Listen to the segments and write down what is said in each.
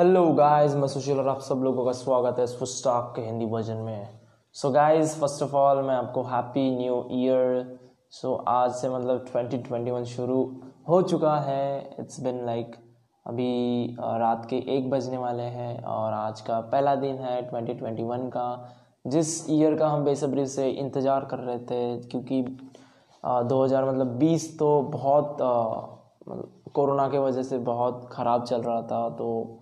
Hello guys मैं सुशील और आप सब लोगों का स्वागत है इस स्टॉक के हिंदी वर्जन में। So guys first of all मैं आपको हैप्पी न्यू ईयर सो आज से मतलब 2021 शुरू हो चुका है। इट्स बिन लाइक अभी रात के एक बजने वाले हैं और आज का पहला दिन है 2021 का, जिस ईयर का हम बेसब्री से इंतज़ार कर रहे थे, क्योंकि दो हज़ार मतलब बीस तो बहुत मतलब कोरोना के वजह से बहुत ख़राब चल रहा था तो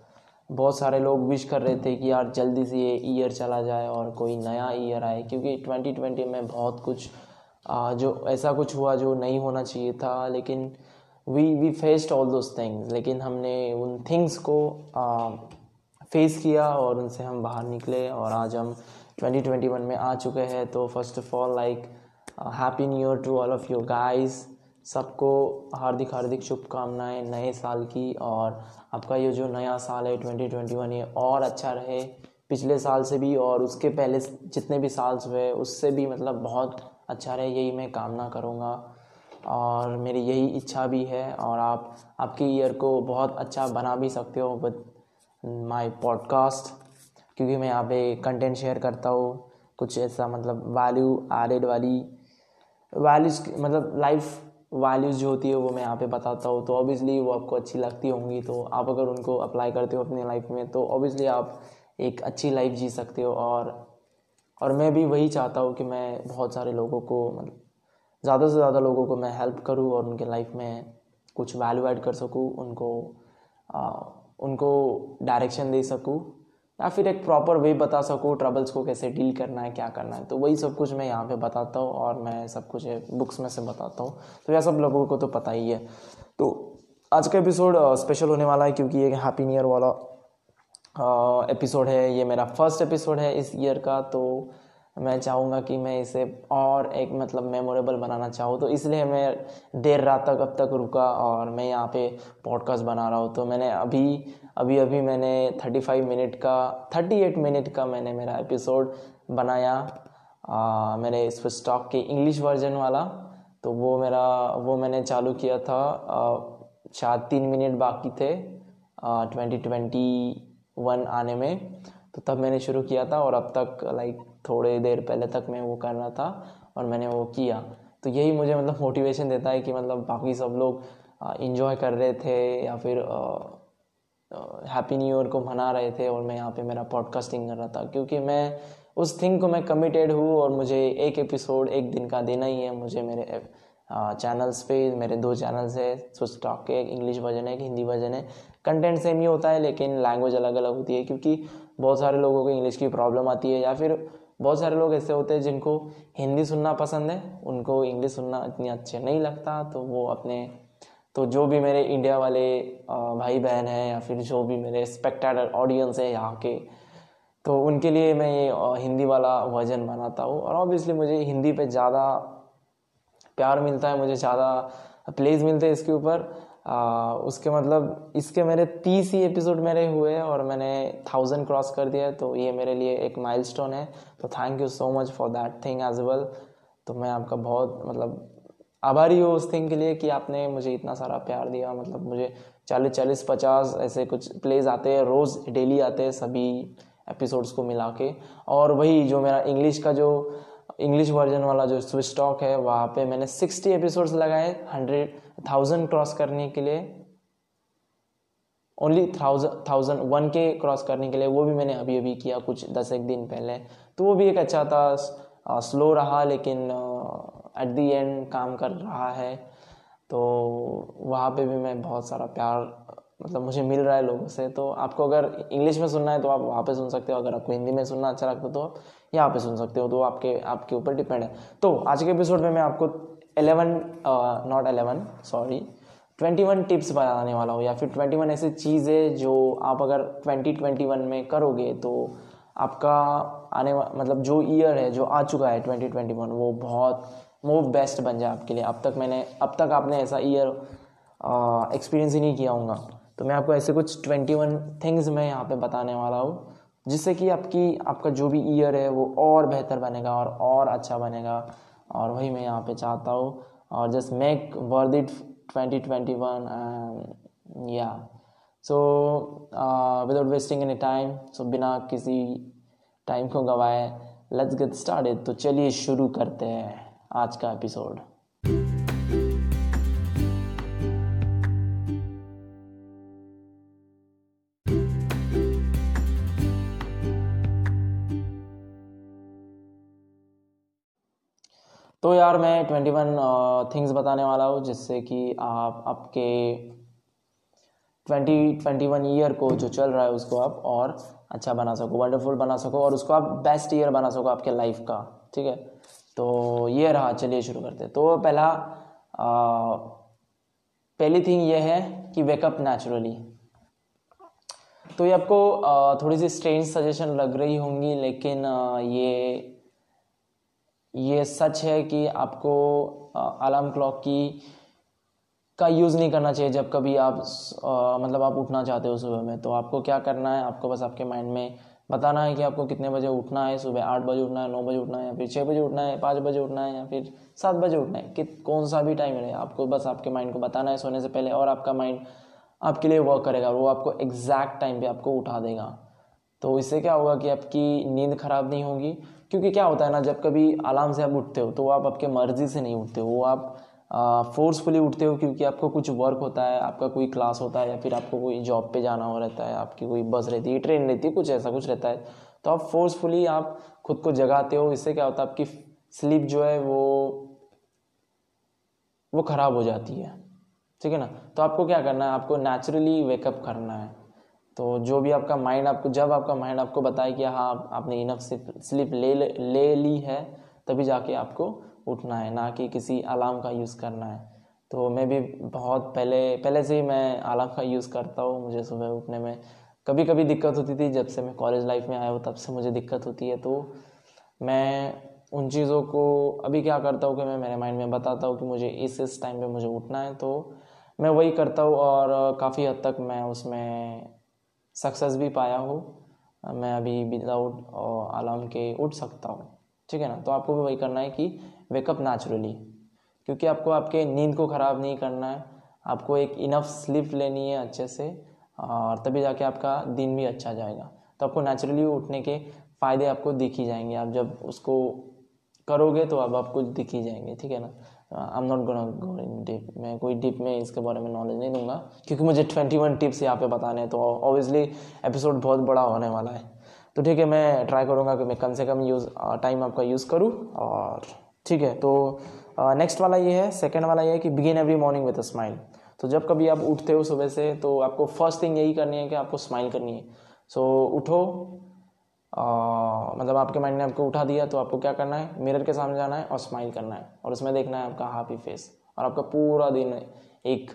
बहुत सारे लोग विश कर रहे थे कि यार जल्दी से ये ईयर चला जाए और कोई नया ईयर आए, क्योंकि 2020 में बहुत कुछ जो ऐसा कुछ हुआ जो नहीं होना चाहिए था, लेकिन we we faced all those things लेकिन हमने उन थिंग्स को फेस किया और उनसे हम बाहर निकले और आज हम 2021 में आ चुके हैं। तो first of all like happy new year to all of your guys सबको हार्दिक हार्दिक शुभकामनाएँ नए साल की और आपका ये जो नया साल है 2021 ये और अच्छा रहे। पिछले साल से भी और उसके पहले जितने भी साल हुए, उससे भी मतलब बहुत अच्छा रहे, यही मैं कामना करूँगा। और मेरी यही इच्छा भी है और आप, आपके ईयर को बहुत अच्छा बना भी सकते हो विद माय पॉडकास्ट क्योंकि मैं यहाँ पे कंटेंट शेयर करता हूँ। कुछ ऐसा मतलब वैल्यू एडेड वाली वैल्यूज़ मतलब लाइफ वैल्यूज़ जो होती है वो मैं यहाँ पे बताता हूँ तो ऑब्वियसली वो आपको अच्छी लगती होंगी। तो आप अगर उनको अप्लाई करते हो अपनी लाइफ में तो ऑब्वियसली आप एक अच्छी लाइफ जी सकते हो। और और मैं भी वही चाहता हूँ कि मैं बहुत सारे लोगों को मतलब ज़्यादा से ज़्यादा लोगों को मैं हेल्प करूँ और उनके लाइफ में कुछ वैल्यू ऐड कर सकूँ उनको आ, उनको डायरेक्शन दे सकूँ। या फिर एक प्रॉपर वे बता सकूँ ट्रबल्स को कैसे डील करना है, क्या करना है। तो वही सब कुछ मैं यहाँ पे बताता हूँ और मैं सब कुछ बुक्स में से बताता हूँ। तो यह सब लोगों को तो पता ही है। तो आज का एपिसोड स्पेशल होने वाला है क्योंकि ये हैप्पी न्यू ईयर वाला एपिसोड है। ये मेरा फ़र्स्ट एपिसोड है इस ईयर का तो मैं चाहूँगा कि मैं इसे और एक मतलब मेमोरेबल बनाना चाहूँ। तो इसलिए मैं देर रात तक अब तक रुका और मैं यहाँ पे पॉडकास्ट बना रहा हूँ। तो मैंने अभी अभी अभी मैंने 35 मिनट का 38 मिनट का मैंने मेरा एपिसोड बनाया। आ, मेरे स्टॉक के इंग्लिश वर्जन वाला तो वो मेरा वो मैंने चालू किया था। शायद तीन मिनट बाकी थे ट्वेंटी ट्वेंटी वन आने में। तो तब मैंने शुरू किया था और अब तक लाइक थोड़े देर पहले तक मैं वो कर रहा था और मैंने वो किया। तो यही मुझे मतलब मोटिवेशन देता है कि मतलब बाकी सब लोग इन्जॉय कर रहे थे या फिर हैप्पी न्यू ईयर को मना रहे थे और मैं यहाँ पे मेरा पॉडकास्टिंग कर रहा था, क्योंकि मैं उस थिंग को मैं कमिटेड हूँ और मुझे एक एपिसोड एक दिन का देना ही है मुझे मेरे चैनल्स पे, मेरे दो चैनल्स है स्विच टॉक के एक इंग्लिश वर्जन है एक हिंदी वर्जन है। कंटेंट सेम ही होता है, लेकिन लैंग्वेज अलग अलग होती है, क्योंकि बहुत सारे लोगों को इंग्लिश की प्रॉब्लम आती है, या फिर बहुत सारे लोग ऐसे होते हैं जिनको हिंदी सुनना पसंद है, उनको इंग्लिश सुनना इतनी अच्छे नहीं लगता तो वो अपने तो जो भी मेरे इंडिया वाले भाई बहन हैं या फिर जो भी मेरे स्पेक्टेटर ऑडियंस है यहाँ के तो उनके लिए मैं ये हिंदी वाला वर्जन बनाता हूँ। और ऑब्वियसली मुझे हिंदी पे ज़्यादा प्यार मिलता है, मुझे ज़्यादा प्लेज मिलते हैं इसके ऊपर। उसके मतलब इसके मेरे तीस ही एपिसोड मेरे हुए हैं और मैंने थाउज़ेंड क्रॉस कर दिया है तो ये मेरे लिए एक माइलस्टोन है। तो thank you so much for that thing as well तो मैं आपका बहुत मतलब आभारी हूँ उस थिंग के लिए कि आपने मुझे इतना सारा प्यार दिया। मतलब मुझे चालीस चालीस, पचास ऐसे कुछ प्लेज आते हैं, रोज़ डेली आते हैं सभी एपिसोड्स को मिला के। और वही जो मेरा इंग्लिश का जो इंग्लिश वर्जन वाला जो स्विच टॉक है, वहाँ पे मैंने सिक्सटी एपिसोड्स लगाए हंड्रेड थाउज़ेंड क्रॉस करने के लिए। ओनली थाउज़ेंड थाउज़ेंड वन के क्रॉस करने के लिए, वो भी मैंने अभी अभी किया कुछ दस एक दिन पहले। तो वो भी एक अच्छा था स्लो रहा, लेकिन एट दी एंड काम कर रहा है तो वहाँ पे भी मैं बहुत सारा प्यार मतलब मुझे मिल रहा है लोगों से। तो आपको अगर इंग्लिश में सुनना है तो आप वहाँ पे सुन सकते हो। अगर आपको हिंदी में सुनना अच्छा लगता है तो आप यहाँ पे सुन सकते हो। तो आपके आपके ऊपर डिपेंड है। तो आज के एपिसोड में मैं आपको eleven not eleven sorry twenty one tips बताने वाला हूँ। या फिर ट्वेंटी वन ऐसी चीज़ें जो आप अगर ट्वेंटी ट्वेंटी वन में करोगे तो आपका आने मतलब जो ईयर है, जो आ चुका है ट्वेंटी ट्वेंटी वन वो बहुत वो बेस्ट बन जाए आपके लिए। अब तक मैंने, अब तक आपने ऐसा ईयर एक्सपीरियंस ही नहीं किया होगा। तो मैं आपको ऐसे कुछ ट्वेंटी वन थिंग्स मैं यहाँ पे बताने वाला हूँ, जिससे कि आपकी, आपका जो भी ईयर है वो और बेहतर बनेगा और और अच्छा बनेगा। और वही मैं यहाँ पे चाहता हूँ। और just make worth it twenty twenty one या so without wasting any time so बिना किसी टाइम को गवाए लेट्स गेट स्टार्टेड तो चलिए शुरू करते हैं। आज का एपिसोड। तो यार, मैं ट्वेंटी वन थिंग्स बताने वाला हूँ, जिससे कि आप, आपके ट्वेंटी ट्वेंटी वन ईयर को जो चल रहा है, उसको आप और अच्छा बना सको वंडरफुल बना सको और उसको आप बेस्ट ईयर बना सको आपके लाइफ का, ठीक है? तो ये रहा चलिए शुरू करते तो पहला आ, पहली थिंग ये है कि वेकअप नेचुरली तो ये आपको थोड़ी सी स्ट्रेंज सजेशन लग रही होंगी लेकिन ये ये सच है कि आपको अलार्म क्लॉक की का यूज़ नहीं करना चाहिए जब कभी आप आ, मतलब आप उठना चाहते हो सुबह में। तो आपको क्या करना है आपको बस आपके माइंड में बताना है कि आपको कितने बजे उठना है, सुबह आठ बजे उठना है, नौ बजे उठना है या फिर छः बजे उठना है, पाँच बजे उठना है या फिर सात बजे उठना है। कि कौन सा भी टाइम रहे आपको बस आपके माइंड को बताना है सोने से पहले और आपका माइंड आपके लिए वर्क करेगा। वो आपको एग्जैक्ट टाइम पे आपको उठा देगा। तो इससे क्या होगा कि आपकी नींद खराब नहीं होगी, क्योंकि क्या होता है ना, जब कभी आराम से आप उठते हो तो आप आपके मर्ज़ी से नहीं उठते हो। वो आप फोर्सफुली उठते हो क्योंकि आपको कुछ वर्क होता है, आपका कोई क्लास होता है या फिर आपको कोई जॉब पे जाना हो रहता है, आपकी कोई बस रहती है ट्रेन रहती है, कुछ ऐसा कुछ रहता है। तो आप फोर्सफुली आप खुद को जगाते हो, इससे क्या होता है, आपकी स्लीप जो है वो वो ख़राब हो जाती है। ठीक है ना? तो आपको क्या करना है, आपको नेचुरली वेकअप करना है। तो जो भी आपका माइंड आपको, जब आपका माइंड आपको बताए कि हाँ आपने इनफ स्लिप ले ले ली है, तभी जाके आपको उठना है, ना कि किसी अलार्म का यूज़ करना है। तो मैं भी बहुत पहले पहले से ही मैं अलार्म का यूज़ करता हूँ मुझे सुबह उठने में। कभी कभी दिक्कत होती थी, जब से मैं कॉलेज लाइफ में आया हूँ, तब से मुझे दिक्कत होती है। तो मैं उन चीज़ों को, अभी क्या करता हूँ कि मैं, मेरे माइंड में बताता हूँ कि मुझे इस इस टाइम पे मुझे उठना है। तो मैं वही करता हूँ और काफ़ी हद तक मैं उसमें सक्सेस भी पाया हूँ। मैं अभी विदाउट अलार्म के उठ सकता हूँ। ठीक है ना? तो आपको भी वही करना है कि वेकअप नेचुरली क्योंकि आपको आपके नींद को ख़राब नहीं करना है, आपको एक इनफ स्लीप लेनी है अच्छे से, और तभी जाके आपका दिन भी अच्छा जाएगा। तो आपको नेचुरली उठने के फ़ायदे आपको दिख ही जाएँगे। आप जब उसको करोगे तो अब आपको दिख ही जाएँगे, ठीक है ना? I am not gonna go in deep मैं कोई डिप में इसके बारे में नॉलेज नहीं दूँगा, क्योंकि मुझे ट्वेंटी वन टिप्स यहाँ पे बताने हैं तो ऑब्वियसली एपिसोड बहुत बड़ा होने वाला है। तो ठीक है, मैं ट्राई करूँगा कि मैं कम से कम यूज़ टाइम आपका यूज़ करूँ, और ठीक है तो नेक्स्ट वाला ये है सेकेंड वाला ये है कि begin every morning with a smile तो जब कभी आप उठते हो सुबह से तो आपको फ़र्स्ट थिंग यही करनी है कि आपको स्माइल करनी है. सो so, उठो आ, मतलब आपके माइंड ने आपको उठा दिया तो आपको क्या करना है? मिरर के सामने जाना है और स्माइल करना है. और उसमें देखना है आपका हैप्पी फेस और आपका पूरा दिन एक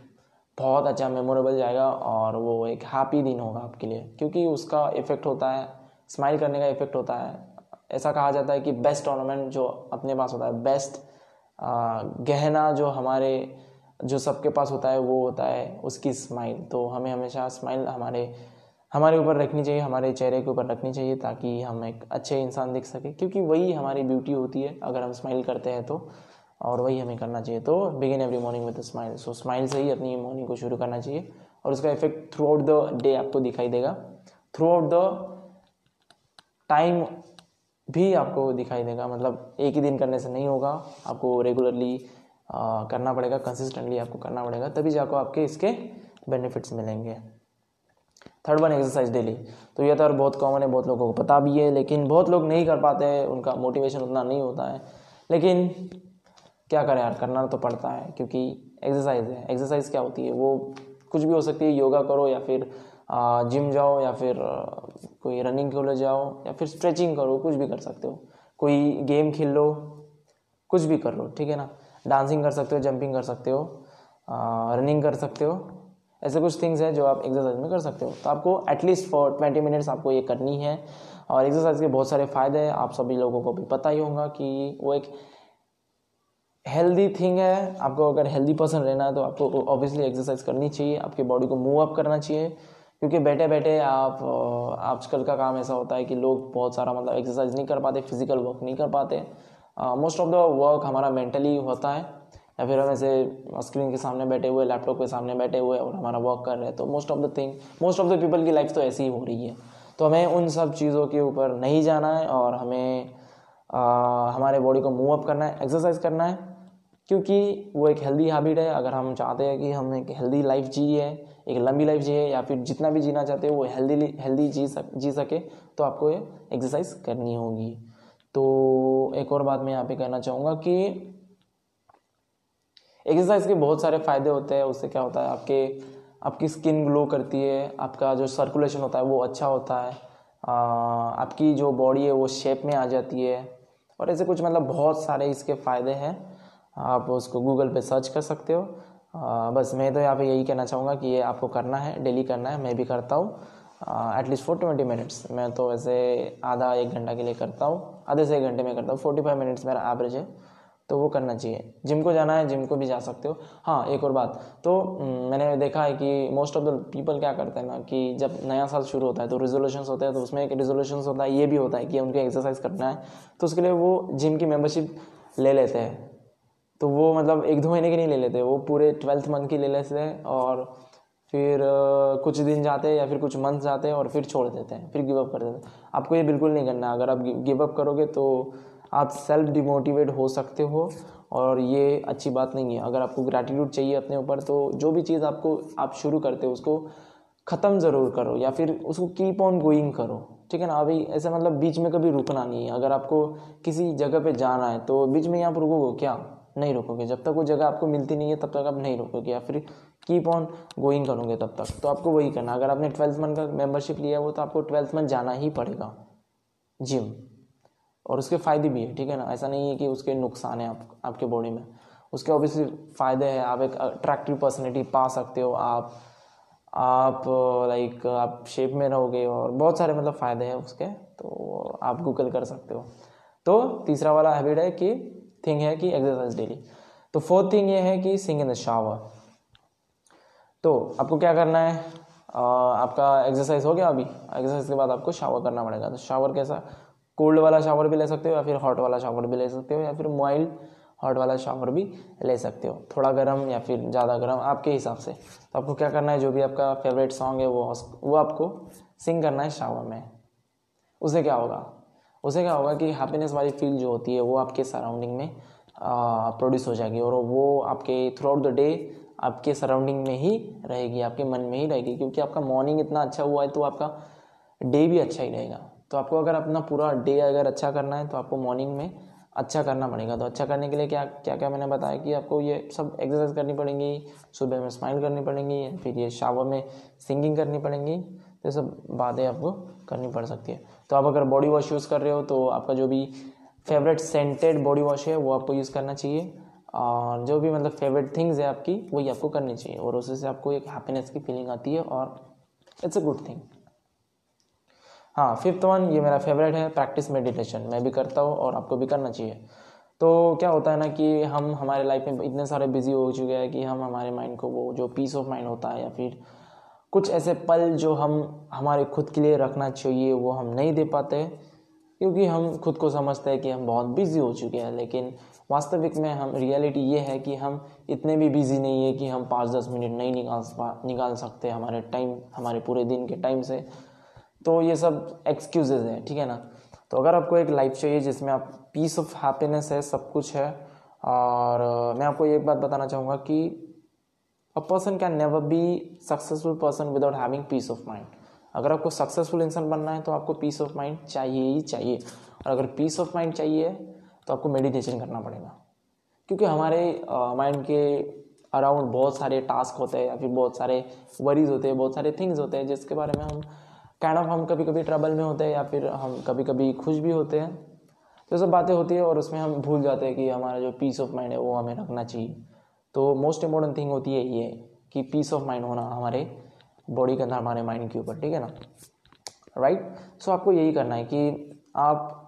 बहुत अच्छा मेमोरेबल जाएगा और वो एक हैप्पी दिन होगा आपके लिए. क्योंकि उसका इफ़ेक्ट होता है स्माइल करने का इफ़ेक्ट होता है. ऐसा कहा जाता है कि बेस्ट ऑर्नामेंट जो अपने पास होता है बेस्ट गहना जो हमारे, जो सबके पास होता है, वो होता है उसकी स्माइल तो हमें हमेशा स्माइल हमारे हमारे ऊपर रखनी चाहिए, हमारे चेहरे के ऊपर रखनी चाहिए ताकि हम एक अच्छे इंसान दिख सके। क्योंकि वही हमारी ब्यूटी होती है, अगर हम स्माइल करते हैं तो और वही हमें करना चाहिए। तो begin every morning with smile so smile से ही अपनी मॉर्निंग को शुरू करना चाहिए, और उसका effect throughout the day आपको दिखाई देगा। थ्रू आउट द टाइम भी आपको दिखाई देगा। मतलब एक ही दिन करने से नहीं होगा। आपको रेगुलरली करना पड़ेगा। कंसिस्टेंटली आपको करना पड़ेगा। तभी जाकर आपके इसके बेनिफिट्स मिलेंगे। थर्ड वन एक्सरसाइज डेली तो ये तो बहुत कॉमन है, बहुत लोगों को पता भी है, लेकिन बहुत लोग नहीं कर पाते हैं। उनका मोटिवेशन उतना नहीं होता है। लेकिन क्या करें यार, करना तो पड़ता है, क्योंकि एक्सरसाइज है। एक्सरसाइज क्या होती है? वो कुछ भी हो सकती है योगा करो या फिर जिम जाओ या फिर कोई रनिंग के लिए जाओ या फिर स्ट्रेचिंग करो, कुछ भी कर सकते हो। कोई गेम खेल लो, कुछ भी कर लो, ठीक है ना? डांसिंग कर सकते हो, जंपिंग कर सकते हो रनिंग कर सकते हो, ऐसे कुछ थिंग्स हैं जो आप एक्सरसाइज में कर सकते हो। तो आपको एटलीस्ट फॉर ट्वेंटी मिनट्स आपको ये करनी है। और एक्सरसाइज के बहुत सारे फ़ायदे हैं, आप सभी लोगों को भी पता ही होगा कि वो एक हेल्दी थिंग है। आपको अगर हेल्दी पर्सन रहना है तो आपको ऑब्वियसली एक्सरसाइज करनी चाहिए, आपकी बॉडी को मूव अप करना चाहिए। क्योंकि बैठे बैठे आप आजकल का काम ऐसा होता है कि लोग बहुत सारा मतलब एक्सरसाइज नहीं कर पाते फ़िज़िकल वर्क नहीं कर पाते। मोस्ट ऑफ़ द वर्क हमारा मेंटली होता है। या फिर हम ऐसे स्क्रीन के सामने बैठे हुए लैपटॉप के सामने बैठे हुए और हमारा वर्क कर रहे हैं तो most of the thing most of the people की लाइफ तो ऐसी ही हो रही है। तो हमें उन सब चीज़ों के ऊपर नहीं जाना है और हमें आ, हमारे बॉडी को मूव अप करना है एक्सरसाइज करना है। क्योंकि वो एक हेल्दी हैबिट है। अगर हम चाहते हैं कि हम एक हेल्दी लाइफ जिए एक लंबी लाइफ जिए या फिर जितना भी जीना चाहते हो, वो हेल्दी हेल्दी जी सक, जी सके तो आपको ये एक्सरसाइज करनी होगी। तो एक और बात मैं यहाँ पे कहना चाहूँगा कि एक्सरसाइज के बहुत सारे फ़ायदे होते हैं। उससे क्या होता है? आपके, आपकी स्किन ग्लो करती है, आपका जो सर्कुलेशन होता है वो अच्छा होता है आपकी जो बॉडी है वो शेप में आ जाती है। और ऐसे कुछ मतलब बहुत सारे इसके फ़ायदे हैं। आप उसको गूगल पे सर्च कर सकते हो। बस मैं तो यहाँ पे यही कहना चाहूँगा कि ये आपको करना है, डेली करना है, मैं भी करता हूँ। एटलीस्ट फोर ट्वेंटी मिनट्स मैं तो वैसे आधा एक घंटा के लिए करता हूँ, आधे से एक घंटे में करता हूँ फोर्टी फाइव मिनट्स मेरा एवरेज है तो वो करना चाहिए। जिम को जाना है, जिम को भी जा सकते हो। हाँ एक और बात तो मैंने देखा है कि मोस्ट ऑफ़ द पीपल क्या करते हैं ना, कि जब नया साल शुरू होता है तो रिजोल्यूशन होते हैं तो उसमें एक रिजोल्यूशन होता है, ये भी होता है कि उनको एक्सरसाइज करना है तो उसके लिए वो जिम की मेम्बरशिप ले लेते हैं। तो वो मतलब एक दो महीने की नहीं ले लेते, वो पूरे ट्वेल्थ मंथ की ले लेते हैं और फिर कुछ दिन जाते हैं या फिर कुछ मंथ जाते हैं और फिर छोड़ देते हैं, फिर गिव अप कर देते हैं। आपको ये बिल्कुल नहीं करना, अगर आप गिव अप करोगे तो आप सेल्फ डिमोटिवेट हो सकते हो और ये अच्छी बात नहीं है। अगर आपको ग्रैटिट्यूड चाहिए अपने ऊपर तो जो भी चीज़ आपको, आप शुरू करते हो, उसको ख़त्म ज़रूर करो या फिर उसको कीप ऑन गोइंग करो, ठीक है ना? अभी ऐसे मतलब बीच में कभी रुकना नहीं है। अगर आपको किसी जगह पे जाना है तो बीच में आप रुकोगे क्या? नहीं रुकोगे। जब तक वो जगह आपको मिलती नहीं है, तब तक आप नहीं रुकोगे या फिर कीप ऑन गोइंग करोगे तब तक। तो आपको वही करना। अगर आपने ट्वेल्थ मंथ का मेंबरशिप लिया है वो तो आपको ट्वेल्थ मंथ जाना ही पड़ेगा। जिम और उसके फ़ायदे भी है, ठीक है ना? ऐसा नहीं है कि उसके नुकसान है आप, आपके बॉडी में। उसके ऑब्वियसली फ़ायदे हैं। आप एक अट्रैक्टिव पर्सनैलिटी पा सकते हो। आप आप लाइक आप शेप में रहोगे और बहुत सारे मतलब फ़ायदे हैं उसके तो आप गूगल कर सकते हो। तो तीसरा वाला हैबिट है कि थिंग है कि एक्सरसाइज डेली तो फोर्थ थिंग ये है कि सिंग इन द शावर तो आपको क्या करना है? आपका एक्सरसाइज हो गया अभी. एक्सरसाइज के बाद आपको शावर करना पड़ेगा. तो शावर कैसा? कोल्ड वाला शावर भी ले सकते हो या फिर हॉट वाला शावर भी ले सकते हो या फिर माइल्ड हॉट वाला शावर भी ले सकते हो. थोड़ा गर्म या फिर ज़्यादा गर्म आपके हिसाब से. तो आपको क्या करना है? जो भी आपका फेवरेट सॉन्ग है वो वो आपको सिंग करना है शावर में. उससे क्या होगा? उससे क्या होगा कि हैप्पीनेस वाली फील जो होती है वो आपके सराउंडिंग में प्रोड्यूस हो जाएगी और वो आपके थ्रू आउट द डे आपके सराउंडिंग में ही रहेगी, आपके मन में ही रहेगी। क्योंकि आपका मॉर्निंग इतना अच्छा हुआ है तो आपका डे भी अच्छा ही रहेगा। तो आपको अगर अपना पूरा डे अगर अच्छा करना है तो आपको मॉर्निंग में अच्छा करना पड़ेगा। तो अच्छा करने के लिए क्या क्या क्या मैंने बताया कि आपको ये सब एक्सरसाइज करनी पड़ेंगी, सुबह में स्माइल करनी पड़ेंगी, फिर ये शावर में सिंगिंग करनी पड़ेंगी। तो सब बातें आपको करनी पड़ सकती है। तो आप अगर बॉडी वॉश यूज़ कर रहे हो तो आपका जो भी फेवरेट सेंटेड बॉडी वॉश है, वो आपको यूज़ करना चाहिए। और जो भी मतलब फेवरेट थिंग्स है आपकी, वही आपको करनी चाहिए। और उससे से आपको एक हैप्पीनेस की फीलिंग आती है और इट्स अ गुड थिंग हाँ फिफ्थ वन ये मेरा फेवरेट है प्रैक्टिस मेडिटेशन मैं भी करता हूँ और आपको भी करना चाहिए। तो क्या होता है ना कि हम, हमारे लाइफ में इतने सारे बिज़ी हो चुके हैं कि हम, हमारे माइंड को वो जो पीस ऑफ़ माइंड होता है या फिर कुछ ऐसे पल जो हम हमारे खुद के लिए रखना चाहिए, वो हम नहीं दे पाते, क्योंकि हम खुद को समझते हैं कि हम बहुत बिज़ी हो चुके हैं, लेकिन वास्तविक में हम रियलिटी ये है कि हम इतने भी बिज़ी नहीं है कि हम पाँच दस मिनट नहीं निकाल निकाल सकते हमारे टाइम हमारे पूरे दिन के टाइम से। तो ये सब एक्सक्यूजेज हैं, ठीक है ना? तो अगर आपको एक लाइफ चाहिए जिसमें आप पीस ऑफ़ हैप्पीनेस है, सब कुछ है, और मैं आपको एक बात बताना चाहूँगा कि a person can never be successful person without having peace of mind अगर आपको सक्सेसफुल इंसान बनना है तो आपको पीस ऑफ़ माइंड चाहिए ही चाहिए। और अगर पीस ऑफ़ माइंड चाहिए तो आपको मेडिटेशन करना पड़ेगा। क्योंकि हमारे माइंड uh, के अराउंड बहुत सारे टास्क होते हैं या फिर बहुत सारे वरीज होते हैं बहुत सारे थिंग्स होते हैं जिसके बारे में हम काइंड ऑफ़ हम कभी कभी ट्रबल में होते हैं या फिर हम कभी कभी खुश भी होते हैं। तो सब बातें होती है और उसमें हम भूल जाते हैं कि हमारा जो पीस ऑफ़ माइंड है वो हमें रखना चाहिए। तो मोस्ट इम्पोर्टेंट थिंग होती है ये कि पीस ऑफ़ माइंड होना हमारे बॉडी के अंदर हमारे माइंड के ऊपर ठीक है ना? Right right? सो so, आपको यही करना है कि आप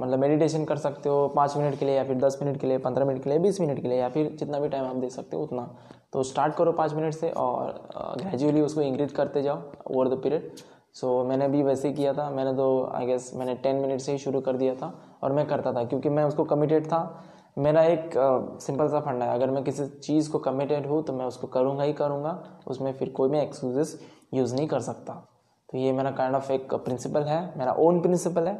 मतलब मेडिटेशन कर सकते हो पाँच मिनट के लिए या फिर दस मिनट के लिए पंद्रह मिनट के लिए बीस मिनट के लिए या फिर जितना भी टाइम आप दे सकते हो उतना। तो स्टार्ट करो पाँच मिनट से और ग्रेजुअली उसको इंक्रीज करते जाओ ओवर द पीरियड सो मैंने भी वैसे ही किया था मैंने तो आई गेस मैंने टेन मिनट से ही शुरू कर दिया था और मैं करता था क्योंकि मैं उसको कमिटेड था। मेरा एक सिंपल सा फंडा है। अगर मैं किसी चीज़ को कमिटेड हूँ तो मैं उसको करूँगा ही करूँगा। उसमें फिर कोई भी एक्सक्यूजेस यूज़ नहीं कर सकता। तो ये मेरा काइंड ऑफ़ एक प्रिंसिपल है। मेरा ओन प्रिंसिपल है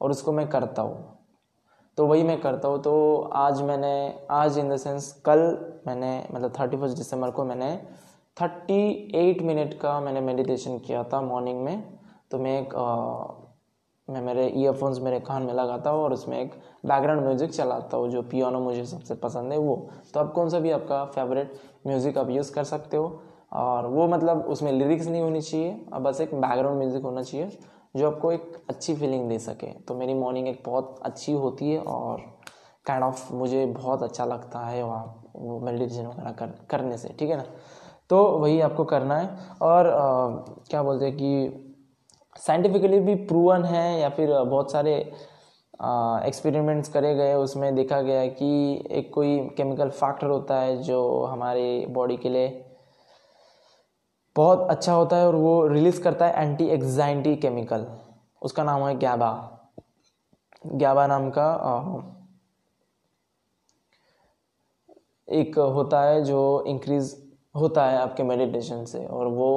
और उसको मैं करता हूँ। तो वही मैं करता हूँ। तो आज मैंने, आज इन द सेंस कल मैंने मतलब थर्टी फ़र्स्ट दिसंबर को मैंने थर्टी एट मिनट का मैंने मेडिटेशन किया था मॉर्निंग में। तो मैं एक मैं मेरे ईयरफोन्स मेरे कान में लगाता हूँ और उसमें एक बैकग्राउंड म्यूज़िक चलाता हूँ जो पियानो मुझे सबसे पसंद है वो। तो आप कौन सा भी आपका फेवरेट म्यूज़िक आप यूज़ कर सकते हो। और वो मतलब उसमें लिरिक्स नहीं होनी चाहिए अब बस एक बैकग्राउंड म्यूज़िक होना चाहिए जो आपको एक अच्छी फीलिंग दे सके। तो मेरी मॉर्निंग एक बहुत अच्छी होती है और काइंड ऑफ़ मुझे बहुत अच्छा लगता है वहाँ वो मेडिटेशन वगैरह कर, करने से ठीक है ना? तो वही आपको करना है। और आ, क्या बोलते हैं कि साइंटिफिकली भी प्रूवन है या फिर बहुत सारे एक्सपेरिमेंट्स करे गए, उसमें देखा गया कि एक कोई केमिकल फैक्टर होता है जो हमारे बॉडी के लिए बहुत अच्छा होता है और वो रिलीज़ करता है एंटी एग्जाइटी केमिकल। उसका नाम है गैबा गैबा नाम का एक होता है जो इंक्रीज होता है आपके मेडिटेशन से और वो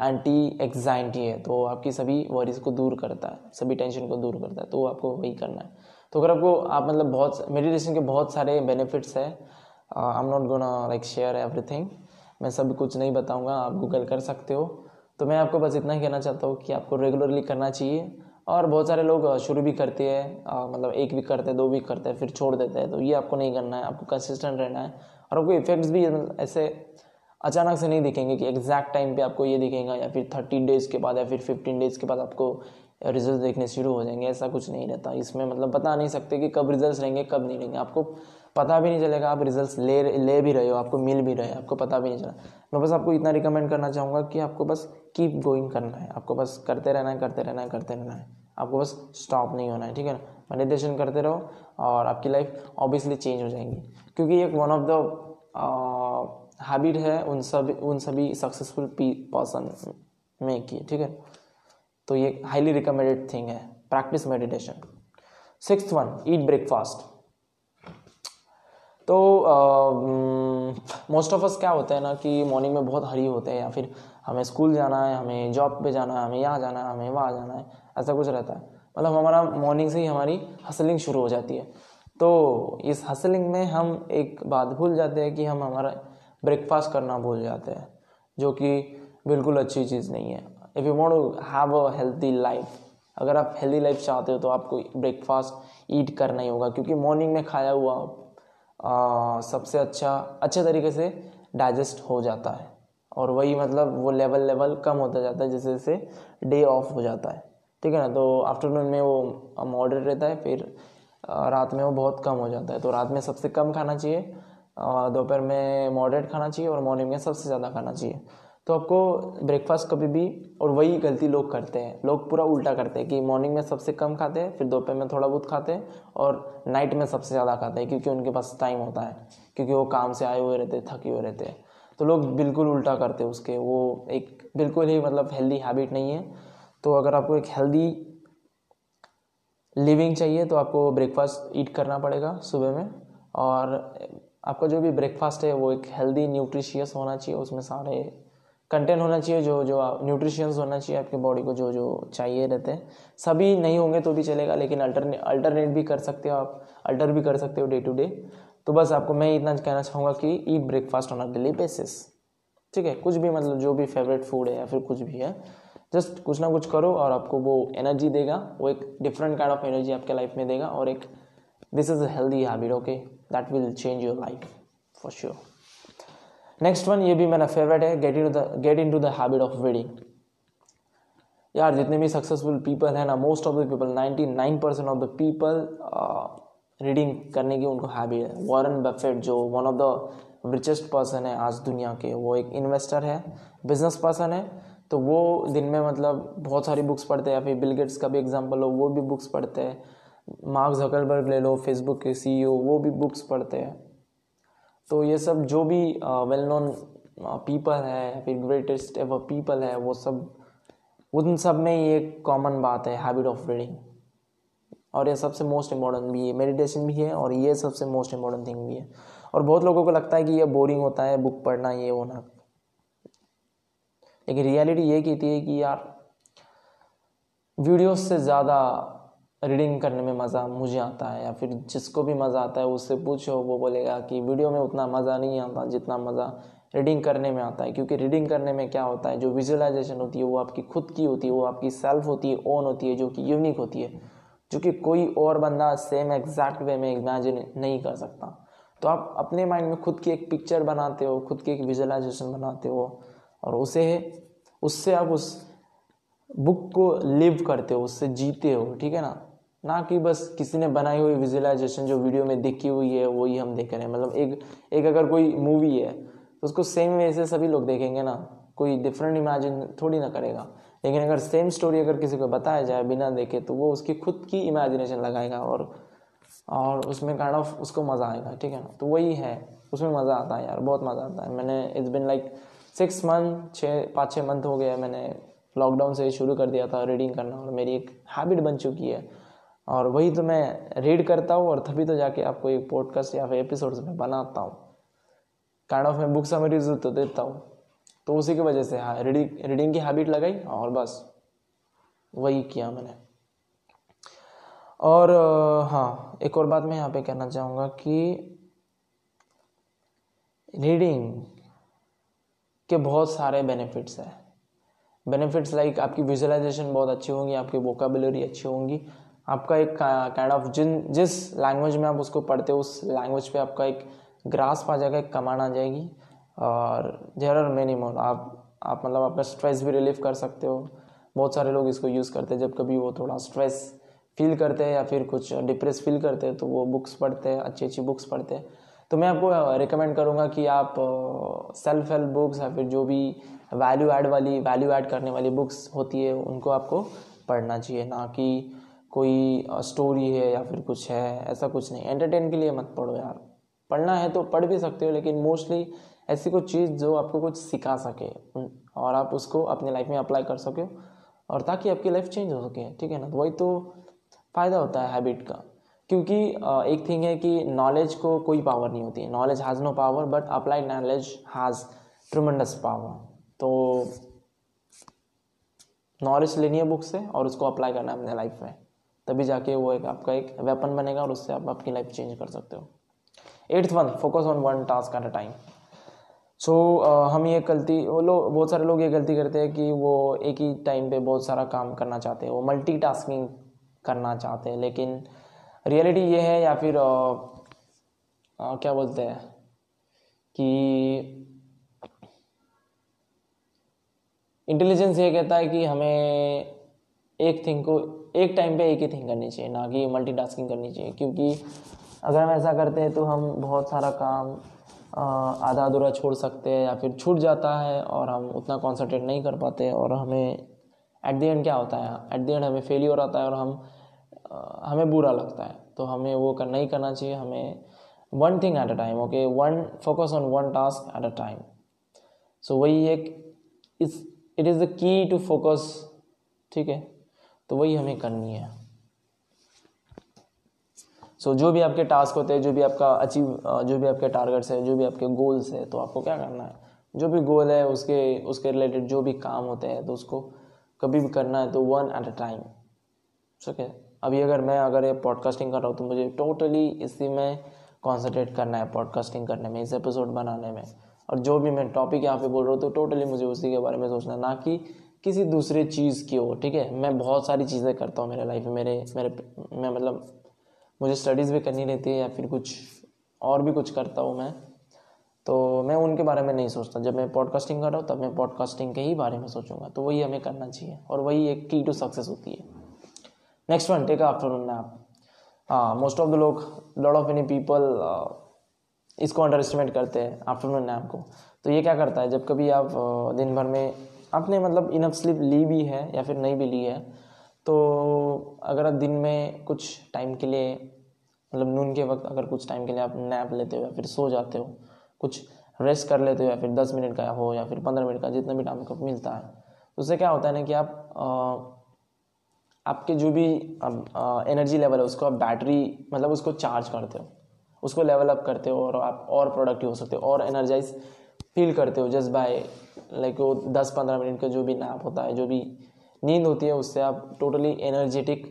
एंटी एग्जाइटी है तो आपकी सभी वरीज को दूर करता है, सभी टेंशन को दूर करता है तो आपको वही करना है। तो अगर आपको, आप मतलब बहुत मेडिटेशन के बहुत सारे बेनिफिट्स है I am not gonna like share everything मैं सब कुछ नहीं बताऊँगा, आप गूगल कर सकते हो। तो मैं आपको बस इतना ही कहना चाहता हूँ कि आपको रेगुलरली करना चाहिए, और बहुत सारे लोग शुरू भी करते हैं मतलब एक वीक करते हैं, दो वीक करते हैं, फिर छोड़ देते हैं तो ये आपको नहीं करना है, आपको कंसिस्टेंट रहना है, और आपको इफेक्ट्स भी ऐसे अचानक से नहीं दिखेंगे कि एग्जैक्ट टाइम पे आपको ये दिखेगा या फिर थर्टी डेज़ के बाद या फिर फिफ्टीन डेज़ के बाद आपको रिज़ल्ट देखने शुरू हो जाएँगे, ऐसा कुछ नहीं रहता। इसमें मतलब बता नहीं सकते कि कब रिज़ल्ट रहेंगे, कब नहीं रहेंगे। आपको पता भी नहीं चलेगा, आप रिज़ल्ट ले ले भी रहे हो, आपको मिल भी रहे हैं, आपको पता भी नहीं चला। मैं बस आपको इतना रिकमेंड करना चाहूँगा कि आपको बस कीप गोइंग करना है। आपको बस करते रहना है, करते रहना है, करते रहना है। आपको बस स्टॉप नहीं होना है, ठीक है ना? मेडिटेशन करते रहो और आपकी लाइफ ऑब्वियसली चेंज हो जाएँगी। क्योंकि एक वन ऑफ़ द हैबिट है, उन सभी उन सभी सक्सेसफुल पर्सन में की, ठीक है? तो ये हाईली रिकमेंडेड थिंग है practice meditation six one eat breakfast तो मोस्ट ऑफ़ अस क्या होता है ना कि मॉर्निंग में बहुत हरी होते हैं या फिर हमें स्कूल जाना है, हमें जॉब पे जाना है, हमें यहाँ जाना है, हमें वहाँ जाना है, ऐसा कुछ रहता है। मतलब हमारा मॉर्निंग से ही हमारी हसलिंग शुरू हो जाती है। तो इस हसलिंग में हम एक बात भूल जाते हैं कि हम हमारा ब्रेकफास्ट करना भूल जाते हैं जो कि बिल्कुल अच्छी चीज़ नहीं है। If you want to have a healthy life अगर आप हेल्दी लाइफ चाहते हो तो आपको ब्रेकफास्ट ईट करना ही होगा क्योंकि मॉर्निंग में खाया हुआ आ, सबसे अच्छा अच्छे तरीके से डाइजेस्ट हो जाता है। और वही मतलब वो लेवल लेवल कम होता जाता है जैसे जैसे डे ऑफ़ हो जाता है। ठीक है ना? तो आफ्टरनून में वो मॉडरेट रहता है फिर रात में वो बहुत कम हो जाता है। तो रात में सबसे कम खाना चाहिए दोपहर में मॉडरेट खाना चाहिए और मॉर्निंग में सबसे ज़्यादा खाना चाहिए। तो आपको ब्रेकफास्ट कभी भी और वही गलती लोग करते हैं। लोग पूरा उल्टा करते हैं कि मॉर्निंग में सबसे कम खाते हैं, फिर दोपहर में थोड़ा बहुत खाते हैं और नाइट में सबसे ज़्यादा खाते हैं क्योंकि उनके पास टाइम होता है, क्योंकि वो काम से आए हुए रहते हैं, थके हुए रहते हैं। तो लोग बिल्कुल उल्टा करते हैं उसके। वो एक बिल्कुल ही मतलब हेल्दी हैबिट नहीं है। तो अगर आपको एक हेल्दी लिविंग चाहिए तो आपको ब्रेकफास्ट ईट करना पड़ेगा सुबह में। और आपका जो भी ब्रेकफास्ट है, वो एक हेल्दी न्यूट्रिशियस होना चाहिए, उसमें सारे कंटेंट होना चाहिए, जो जो न्यूट्रिशियस होना चाहिए आपकी बॉडी को, जो जो चाहिए रहते हैं। सभी नहीं होंगे तो भी चलेगा, लेकिन अल्टरने अल्टरनेट भी कर सकते हो आप अल्टर भी कर सकते हो डे टू डे तो बस आपको मैं इतना कहना चाहूँगा कि eat breakfast on a daily basis ठीक है? कुछ भी मतलब जो भी फेवरेट फ़ूड है या फिर कुछ भी है जस्ट कुछ ना कुछ करो और आपको वो एनर्जी देगा, वो एक डिफरेंट काइंड ऑफ़ एनर्जी आपके लाइफ में देगा और एक this is a healthy habit okay that will change your life for sure next one ये भी मेरा फेवरेट है get in the get into the habit of reading यार, जितने भी सक्सेसफुल पीपल है ना most of the people 99 percent of the people reading करने की उनको हैबिट है। वॉरेन बफेट जो one of the richest person है आज दुनिया के, वो एक इन्वेस्टर है बिज़नेस पर्सन है तो वो दिन में मतलब बहुत सारी बुक्स पढ़ते हैं, या फिर बिल गेट्स का भी एग्ज़ाम्पल हो, वो भी बुक्स पढ़ते हैं। मार्क जकरबर्ग ले लो फेसबुक के सीईओ वो भी बुक्स पढ़ते हैं। तो ये सब जो भी वेल नोन पीपल है, फिर ग्रेटेस्ट एवर पीपल है, वो सब, उन सब में ये कॉमन बात है हैबिट ऑफ़ रीडिंग और ये सबसे मोस्ट इंपॉर्टेंट भी है मेडिटेशन भी है, और ये सबसे मोस्ट इंपॉर्टेंट थिंग भी है। और बहुत लोगों को लगता है कि ये बोरिंग होता है बुक पढ़ना, ये होना लेकिन रियलिटी ये कहती है कि यार वीडियोस से ज़्यादा रीडिंग करने में मज़ा मुझे आता है या फिर जिसको भी मज़ा आता है उससे पूछो, वो बोलेगा कि वीडियो में उतना मज़ा नहीं आता जितना मज़ा रीडिंग करने में आता है। क्योंकि रीडिंग करने में क्या होता है, जो विजुअलाइजेशन होती है, वो आपकी खुद की होती है, वो आपकी सेल्फ होती है ओन होती है, जो कि यूनिक होती है, जो कि कोई और बंदा सेम एग्जैक्ट वे में इमेजिन नहीं कर सकता। तो आप अपने माइंड में खुद की एक पिक्चर बनाते हो, खुद की एक विजुअलाइजेशन बनाते हो और उसे, उससे आप उस बुक को लिव करते हो, उससे जीते हो, ठीक है ना? ना कि बस किसी ने बनाई हुई विजुअलाइजेशन जो वीडियो में दिखी हुई है, वही हम देख रहे हैं। मतलब एक एक अगर कोई मूवी है तो उसको सेम वे से सभी लोग देखेंगे ना। कोई डिफरेंट इमेजिन थोड़ी ना करेगा। लेकिन अगर सेम स्टोरी अगर किसी को बताया जाए बिना देखे तो वो उसकी खुद की इमेजिनेशन लगाएगा और और उसमें काइंड ऑफ़ उसको मज़ा आएगा, ठीक है ना? तो वही है। उसमें मज़ा आता है यार, बहुत मज़ा आता है। मैंने it's been like six month छः पाँच छः मंथ हो गया मैंने लॉकडाउन से शुरू कर दिया था रीडिंग करना और मेरी एक हैबिट बन चुकी है। और वही तो मैं रीड करता हूँ और तभी तो जाके आपको एक पॉडकास्ट या फिर एपिसोड्स में बनाता हूँ। काइंड ऑफ़ मैं बुक समरीज तो देता हूँ। तो उसी की वजह से हाँ रीडिंग रीडिंग की हैबिट लगाई और बस, वही किया मैंने। और हाँ एक और बात मैं यहाँ पे कहना चाहूँगा कि रीडिंग के बहुत सारे बेनिफिट्स हैं। बेनिफिट्स लाइक आपकी विजुअलाइजेशन बहुत अच्छी होंगी, आपकी वोकाबुलरी अच्छी होंगी आपका एक काइंड ऑफ़ जिन, जिस लैंग्वेज में आप उसको पढ़ते हो, उस लैंग्वेज पे आपका एक ग्रास आ जाएगा, एक कमांड आ जाएगी। और देर आर मेनी मोर आप आप मतलब आपका स्ट्रेस भी रिलीव कर सकते हो। बहुत सारे लोग इसको यूज़ करते हैं, जब कभी वो थोड़ा स्ट्रेस फील करते हैं या फिर कुछ डिप्रेस फील करते हैं तो वो बुक्स पढ़ते हैं, अच्छी अच्छी बुक्स पढ़ते हैं। तो मैं आपको रिकमेंड करूँगा कि आप सेल्फ हेल्प बुक्स या फिर जो भी वैल्यू ऐड वाली वैल्यू ऐड करने वाली बुक्स होती है, उनको आपको पढ़ना चाहिए। ना कि कोई स्टोरी है या फिर कुछ है, ऐसा कुछ नहीं। एंटरटेन के लिए मत पढ़ो यार। पढ़ना है तो पढ़ भी सकते हो, लेकिन मोस्टली ऐसी कुछ चीज़ जो आपको कुछ सिखा सके और आप उसको अपनी लाइफ में अप्लाई कर सके, और ताकि आपकी लाइफ चेंज हो सके, ठीक है ना? तो वही तो फ़ायदा होता है हैबिट का। क्योंकि एक थिंग है कि नॉलेज को कोई पावर नहीं होती। Knowledge has no power but applied knowledge has tremendous power तो नॉलेज लेनी है बुक से, और उसको अप्लाई करना है अपने लाइफ में। तभी जाके वो एक आपका एक वेपन बनेगा और उससे आप आपकी लाइफ चेंज कर सकते हो। Eighth one focus on one task at a time so हम ये गलती वो लोग बहुत सारे लोग ये गलती करते हैं कि वो एक ही टाइम पे बहुत सारा काम करना चाहते हैं वो मल्टी टास्किंग करना चाहते हैं लेकिन रियलिटी ये है या फिर आ, आ, क्या बोलते हैं कि इंटेलिजेंस ये कहता है कि हमें एक थिंग को एक टाइम पे एक ही थिंग करनी चाहिए, ना कि मल्टीटास्किंग करनी चाहिए, क्योंकि अगर हम ऐसा करते हैं तो हम बहुत सारा काम आधा अधूरा छोड़ सकते हैं या फिर छूट जाता है और हम उतना कॉन्सेंट्रेट नहीं कर पाते और हमें एट द एंड क्या होता है? एट द एंड हमें फेलियर आता है और हम हमें बुरा लगता है। तो हमें वो करना ही करना चाहिए, हमें one thing at a time okay one focus on one task at a time so वही एक इस it is the key to focus ठीक है? तो वही हमें करनी है। सो so, जो भी आपके टास्क होते हैं जो भी आपका अचीव जो भी आपके टारगेट्स है जो भी आपके गोल्स है तो आपको क्या करना है? जो भी गोल है उसके उसके रिलेटेड जो भी काम होते हैं तो उसको कभी भी करना है तो वन एट अ टाइम है अभी अगर मैं अगर ये पॉडकास्टिंग कर रहा हूँ तो मुझे टोटली इसी में कॉन्सेंट्रेट करना है पॉडकास्टिंग करने में इस एपिसोड बनाने में। और जो भी मैं टॉपिक यहाँ पे बोल रहा हूँ तो टोटली मुझे उसी के बारे में सोचना ना कि किसी दूसरे चीज़ की हो, ठीक है? मैं बहुत सारी चीज़ें करता हूँ मेरे लाइफ में, मेरे मेरे, मैं मतलब मुझे स्टडीज़ भी करनी रहती है या फिर कुछ और भी कुछ करता हूँ मैं। तो मैं उनके बारे में नहीं सोचता। जब मैं पॉडकास्टिंग कर रहा हूँ, तब मैं पॉडकास्टिंग के ही बारे में सोचूँगा। तो वही हमें करना चाहिए और वही एक की टू सक्सेस होती है। Next one take afternoon nap हाँ मोस्ट ऑफ़ द लोग लॉट ऑफ़ एनी पीपल इसको अंडर एस्टिमेट करते हैं आफ्टरनून नैप को। तो ये क्या करता है? जब कभी आप दिन भर में आपने मतलब इनफ स्लिप ली भी है या फिर नहीं भी ली है तो अगर आप दिन में कुछ टाइम के लिए मतलब नून के वक्त अगर कुछ टाइम के लिए आप नैप लेते हो या फिर सो जाते हो कुछ रेस्ट कर लेते हो या फिर दस मिनट का हो या फिर पंद्रह मिनट का जितना भी टाइम को मिलता है तो उससे क्या होता है ना कि आप आ, आपके जो भी एनर्जी लेवल है उसको आप बैटरी मतलब उसको चार्ज करते हो उसको लेवल अप करते हो और आप और प्रोडक्टिव हो सकते हो और एनर्जाइज फील करते हो जस्ट बाय लाइक वो दस पंद्रह मिनट का जो भी नैप होता है, जो भी नींद होती है, उससे आप टोटली एनर्जेटिक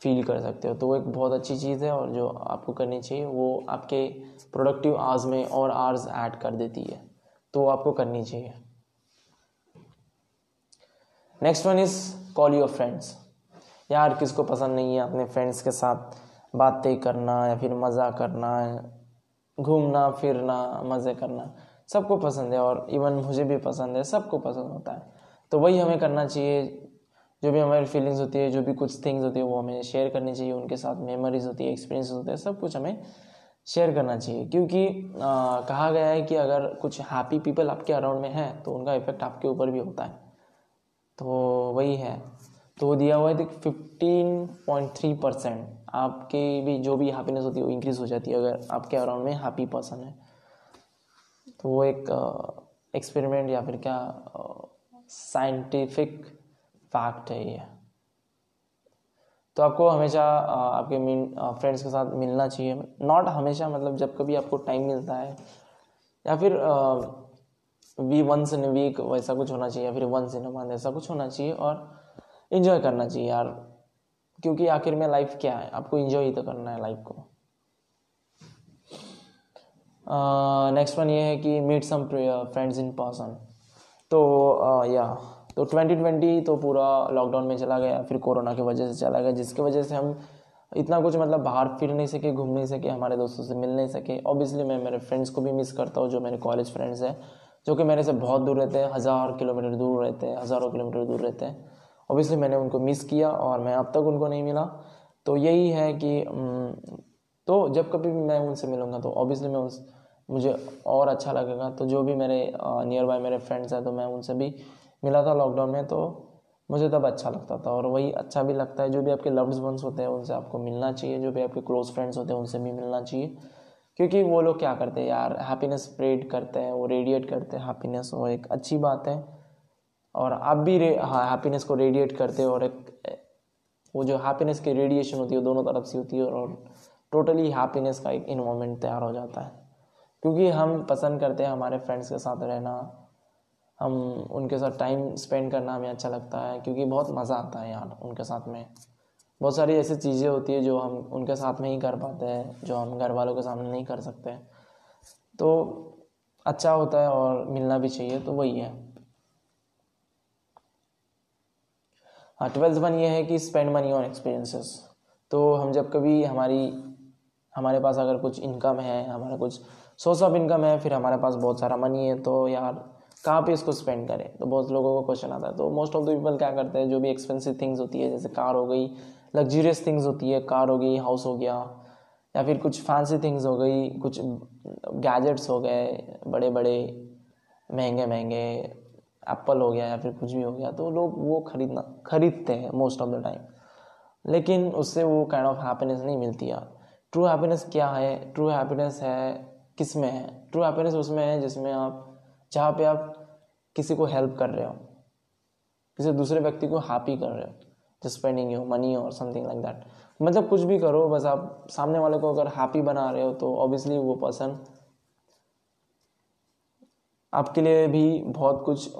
फील कर सकते हो। तो वो एक बहुत अच्छी चीज़ है और जो आपको करनी चाहिए, वो आपके प्रोडक्टिव आवर्स में और आवर्स ऐड कर देती है। तो वो आपको करनी चाहिए। Next one is call your friends यार, किसको पसंद नहीं है अपने फ्रेंड्स के साथ बातें करना या फिर मज़ा करना, घूमना, फिरना, मज़े करना। सबको पसंद है और इवन मुझे भी पसंद है सबको पसंद होता है। तो वही हमें करना चाहिए। जो भी हमारी फीलिंग्स होती है जो भी कुछ थिंग्स होती है वो हमें शेयर करनी चाहिए। उनके साथ मेमोरीज होती है एक्सपीरियंस होते हैं सब कुछ हमें शेयर करना चाहिए। क्योंकि आ, कहा गया है कि अगर कुछ हैप्पी पीपल आपके अराउंड में है तो उनका इफ़ेक्ट आपके ऊपर भी होता है। तो वही है। तो दिया हुआ है फिफ्टीन पॉइंट थ्री परसेंट आपके भी जो भी हैप्पीनेस होती है वो इंक्रीज हो जाती है अगर आपके अराउंड में हैप्पी पर्सन है। तो वो एक एक्सपेरिमेंट या फिर क्या साइंटिफिक फैक्ट है ये। तो आपको हमेशा आपके मिन फ्रेंड्स के साथ मिलना चाहिए। नॉट हमेशा मतलब जब कभी आपको टाइम मिलता है, या फिर वी वंस इन वीक वैसा कुछ होना चाहिए, या फिर वंस इन मंथ ऐसा कुछ होना चाहिए और इन्जॉय करना चाहिए यार। क्योंकि आखिर में लाइफ क्या है? आपको इन्जॉय ही तो करना है लाइफ को। नेक्स्ट वन ये है कि meet some friends in person तो या तो 2020 तो पूरा लॉकडाउन में चला गया, फिर कोरोना की वजह से चला गया, जिसकी वजह से हम इतना कुछ मतलब बाहर फिर नहीं सके, घूम नहीं सके, हमारे दोस्तों से मिल नहीं सके. ऑब्वियसली मैं मेरे फ्रेंड्स को भी मिस करता हूँ, जो मेरे कॉलेज फ्रेंड्स हैं, जो कि मेरे से बहुत दूर रहते हैं, हज़ार किलोमीटर दूर रहते हैं, हज़ारों किलोमीटर दूर रहते हैं. ऑब्वियसली मैंने उनको मिस किया और मैं अब तक उनको नहीं मिला. तो यही है कि तो जब कभी मैं उनसे मिलूँगा तो ऑब्वियसली मैं उस मुझे और अच्छा लगेगा। तो जो भी मेरे नियर बाय मेरे फ्रेंड्स हैं तो मैं उनसे भी मिला था लॉकडाउन में तो मुझे तब अच्छा लगता था। और वही अच्छा भी लगता है, जो भी आपके लव्ड वंस होते हैं, उनसे आपको मिलना चाहिए। जो भी आपके क्लोज फ्रेंड्स होते हैं, उनसे भी मिलना चाहिए। क्योंकि वो लोग क्या करते हैं यार हैप्पीनेस स्प्रेड करते हैं, वो रेडिएट करते हैं। हैप्पीनेस वो एक अच्छी बात है। और आप भी हाँ हैप्पीनेस को रेडिएट करते हो, और एक, वो जो हैप्पीनेस की रेडिएशन होती है दोनों तरफ़ से होती है, और टोटली हैप्पीनेस का एक इन्वामेंट तैयार हो जाता है। क्योंकि हम पसंद करते हैं हमारे फ्रेंड्स के साथ रहना। हम उनके साथ टाइम स्पेंड करना हमें अच्छा लगता है, क्योंकि बहुत मज़ा आता है यार उनके साथ में। बहुत सारी ऐसी चीज़ें होती है जो हम उनके साथ में ही कर पाते हैं, जो हम घर वालों के सामने नहीं कर सकते। तो अच्छा होता है और मिलना भी चाहिए तो वही है। हाँ ट्वेल्थ वन ये है कि स्पेंड मनी ऑन एक्सपीरियंसेस तो हम जब कभी हमारी, हमारे पास अगर कुछ इनकम है, हमारा कुछ सोर्स ऑफ़ इनकम है फिर हमारे पास बहुत सारा मनी है तो यार, कहाँ पे इसको स्पेंड करें? तो बहुत लोगों को क्वेश्चन आता है। तो मोस्ट ऑफ़ द पीपल क्या करते हैं? जो भी एक्सपेंसिव थिंग्स होती है, जैसे कार हो गई लग्जरियस थिंग्स होती है कार हो गई हाउस हो गया, या फिर कुछ फैंसी थिंग्स हो गई, कुछ गैजेट्स हो गए बड़े बड़े महँगे महँगे एप्पल हो गया, या फिर कुछ भी हो गया तो लोग वो खरीदना, खरीदते हैं मोस्ट ऑफ़ द टाइम लेकिन उससे वो काइंड ऑफ़ हैप्पीनेस नहीं मिलती यार। ट्रू हैप्पीनेस क्या है? ट्रू हैप्पीनेस है किसमें है? ट्रू हैप्पीनेस उसमें है जिसमें आप, जहाँ पे आप किसी को हेल्प कर रहे हो, किसी दूसरे व्यक्ति को हैप्पी कर रहे हो जस्ट स्पेंडिंग यू मनी और समथिंग लाइक दैट मतलब कुछ भी करो, बस आप सामने वाले को अगर हैप्पी बना रहे हो तो ऑब्वियसली वो पर्सन आपके लिए भी बहुत कुछ